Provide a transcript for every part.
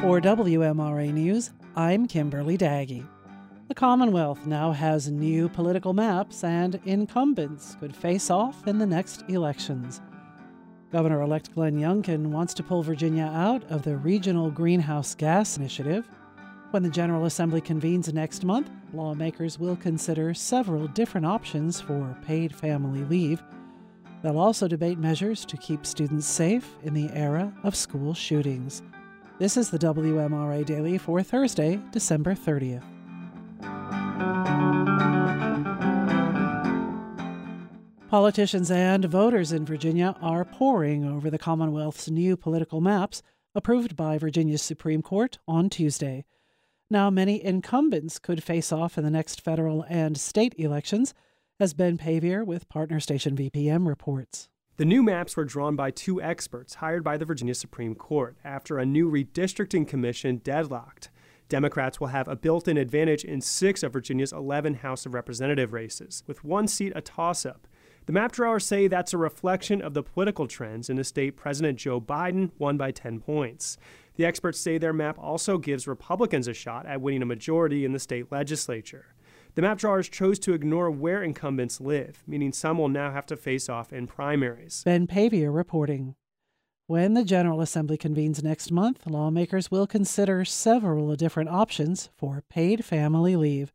For WMRA News, I'm Kimberly Daggy. The Commonwealth now has new political maps, and incumbents could face off in the next elections. Governor elect Glenn Youngkin wants to pull Virginia out of the Regional Greenhouse Gas Initiative. When the General Assembly convenes next month, lawmakers will consider several different options for paid family leave. They'll also debate measures to keep students safe in the era of school shootings. This is the WMRA Daily for Thursday, December 30th. Politicians and voters in Virginia are poring over the Commonwealth's new political maps approved by Virginia's Supreme Court on Tuesday. Now, many incumbents could face off in the next federal and state elections, as Ben Paviour with partner station VPM reports. The new maps were drawn by two experts hired by the Virginia Supreme Court after a new redistricting commission deadlocked. Democrats will have a built in advantage in six of Virginia's 11 House of Representative races, with one seat a toss up. The map drawers say that's a reflection of the political trends in the state President Joe Biden won by 10 points. The experts say their map also gives Republicans a shot at winning a majority in the state legislature. The map drawers chose to ignore where incumbents live, meaning some will now have to face off in primaries. Ben Paviour reporting. When the General Assembly convenes next month, lawmakers will consider several different options for paid family leave.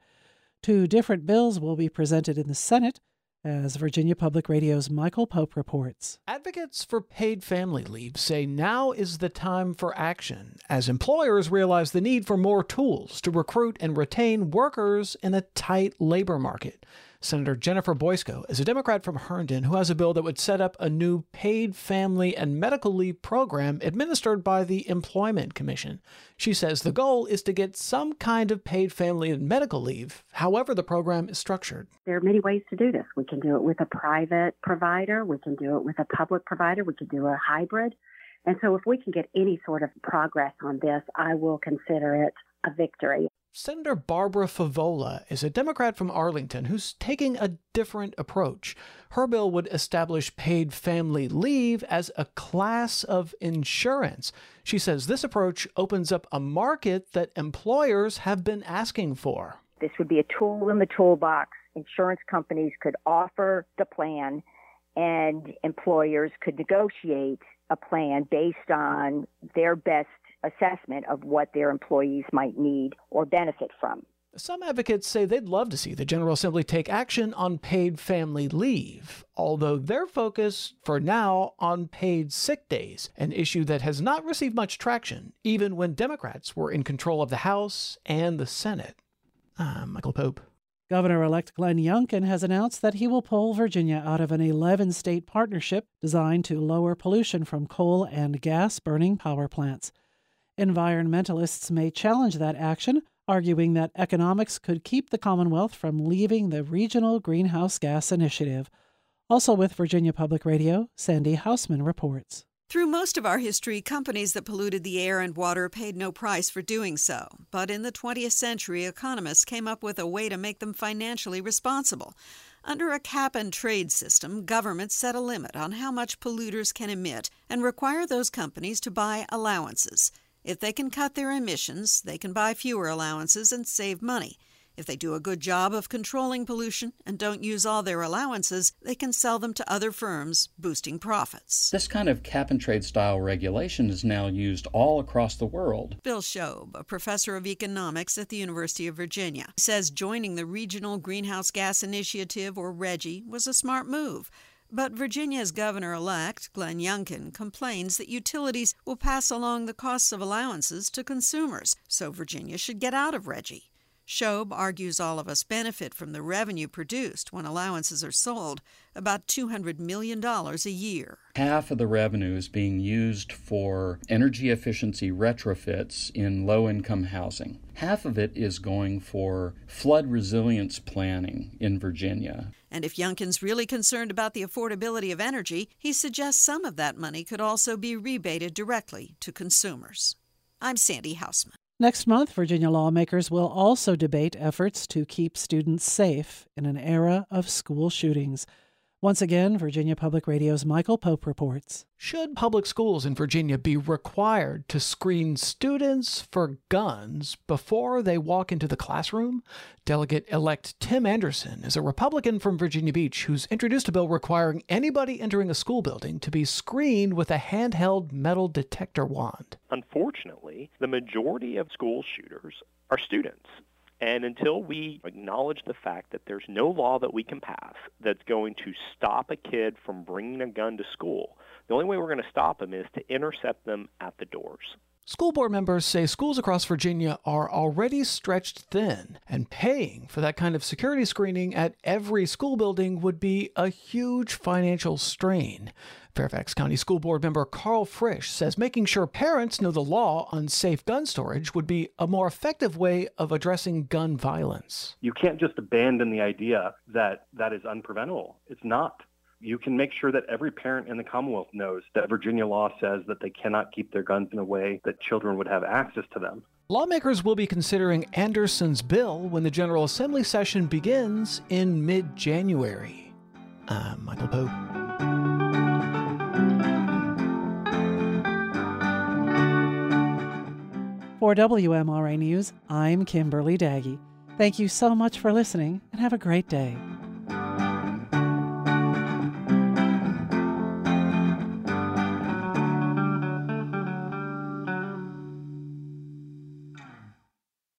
Two different bills will be presented in the Senate as Virginia Public Radio's Michael Pope reports. Advocates for paid family leave say now is the time for action as employers realize the need for more tools to recruit and retain workers in a tight labor market. Senator Jennifer Boysko is a Democrat from Herndon who has a bill that would set up a new paid family and medical leave program administered by the Employment Commission. She says the goal is to get some kind of paid family and medical leave, however, the program is structured. There are many ways to do this. We can do it with a private provider, we can do it with a public provider, we can do a hybrid. And so, if we can get any sort of progress on this, I will consider it a victory. Senator Barbara Favola is a Democrat from Arlington who's taking a different approach. Her bill would establish paid family leave as a class of insurance. She says this approach opens up a market that employers have been asking for. This would be a tool in the toolbox. Insurance companies could offer the plan, and employers could negotiate a plan based on their best assessment of what their employees might need or benefit from. Some advocates say they'd love to see the General Assembly take action on paid family leave, although they're focused for now on paid sick days, an issue that has not received much traction, even when Democrats were in control of the House and the Senate. I'm Michael Pope. Governor elect Glenn Youngkin has announced that he will pull Virginia out of an 11 state partnership designed to lower pollution from coal and gas burning power plants. Environmentalists may challenge that action, arguing that economics could keep the Commonwealth from leaving the Regional Greenhouse Gas Initiative. Also with Virginia Public Radio, Sandy Hausman reports. Through most of our history, companies that polluted the air and water paid no price for doing so. But in the 20th century, economists came up with a way to make them financially responsible. Under a cap and trade system, governments set a limit on how much polluters can emit and require those companies to buy allowances. If they can cut their emissions, they can buy fewer allowances and save money. If they do a good job of controlling pollution and don't use all their allowances, they can sell them to other firms, boosting profits. This kind of cap and trade style regulation is now used all across the world. Bill Shobe, a professor of economics at the University of Virginia, says joining the Regional Greenhouse Gas Initiative, or RGGI, was a smart move. But Virginia's governor elect, Glenn Youngkin, complains that utilities will pass along the costs of allowances to consumers, so Virginia should get out of RGGI. Shobe argues all of us benefit from the revenue produced when allowances are sold, about $200 million a year. Half of the revenue is being used for energy efficiency retrofits in low income housing. Half of it is going for flood resilience planning in Virginia. And if Youngkin's really concerned about the affordability of energy, he suggests some of that money could also be rebated directly to consumers. I'm Sandy Hausman. Next month, Virginia lawmakers will also debate efforts to keep students safe in an era of school shootings. Once again, Virginia Public Radio's Michael Pope reports. Should public schools in Virginia be required to screen students for guns before they walk into the classroom? Delegate elect Tim Anderson is a Republican from Virginia Beach who's introduced a bill requiring anybody entering a school building to be screened with a handheld metal detector wand. Unfortunately, the majority of school shooters are students. And until we acknowledge the fact that there's no law that we can pass that's going to stop a kid from bringing a gun to school, the only way we're going to stop them is to intercept them at the doors. School board members say schools across Virginia are already stretched thin, and paying for that kind of security screening at every school building would be a huge financial strain. Fairfax County School Board member Karl Frisch says making sure parents know the law on safe gun storage would be a more effective way of addressing gun violence. You can't just abandon the idea that that is unpreventable. It's not. You can make sure that every parent in the Commonwealth knows that Virginia law says that they cannot keep their guns in a way that children would have access to them. Lawmakers will be considering Anderson's bill when the General Assembly session begins in mid January. I'm Michael Pope. For WMRA News, I'm Kimberly Daggy. Thank you so much for listening and have a great day.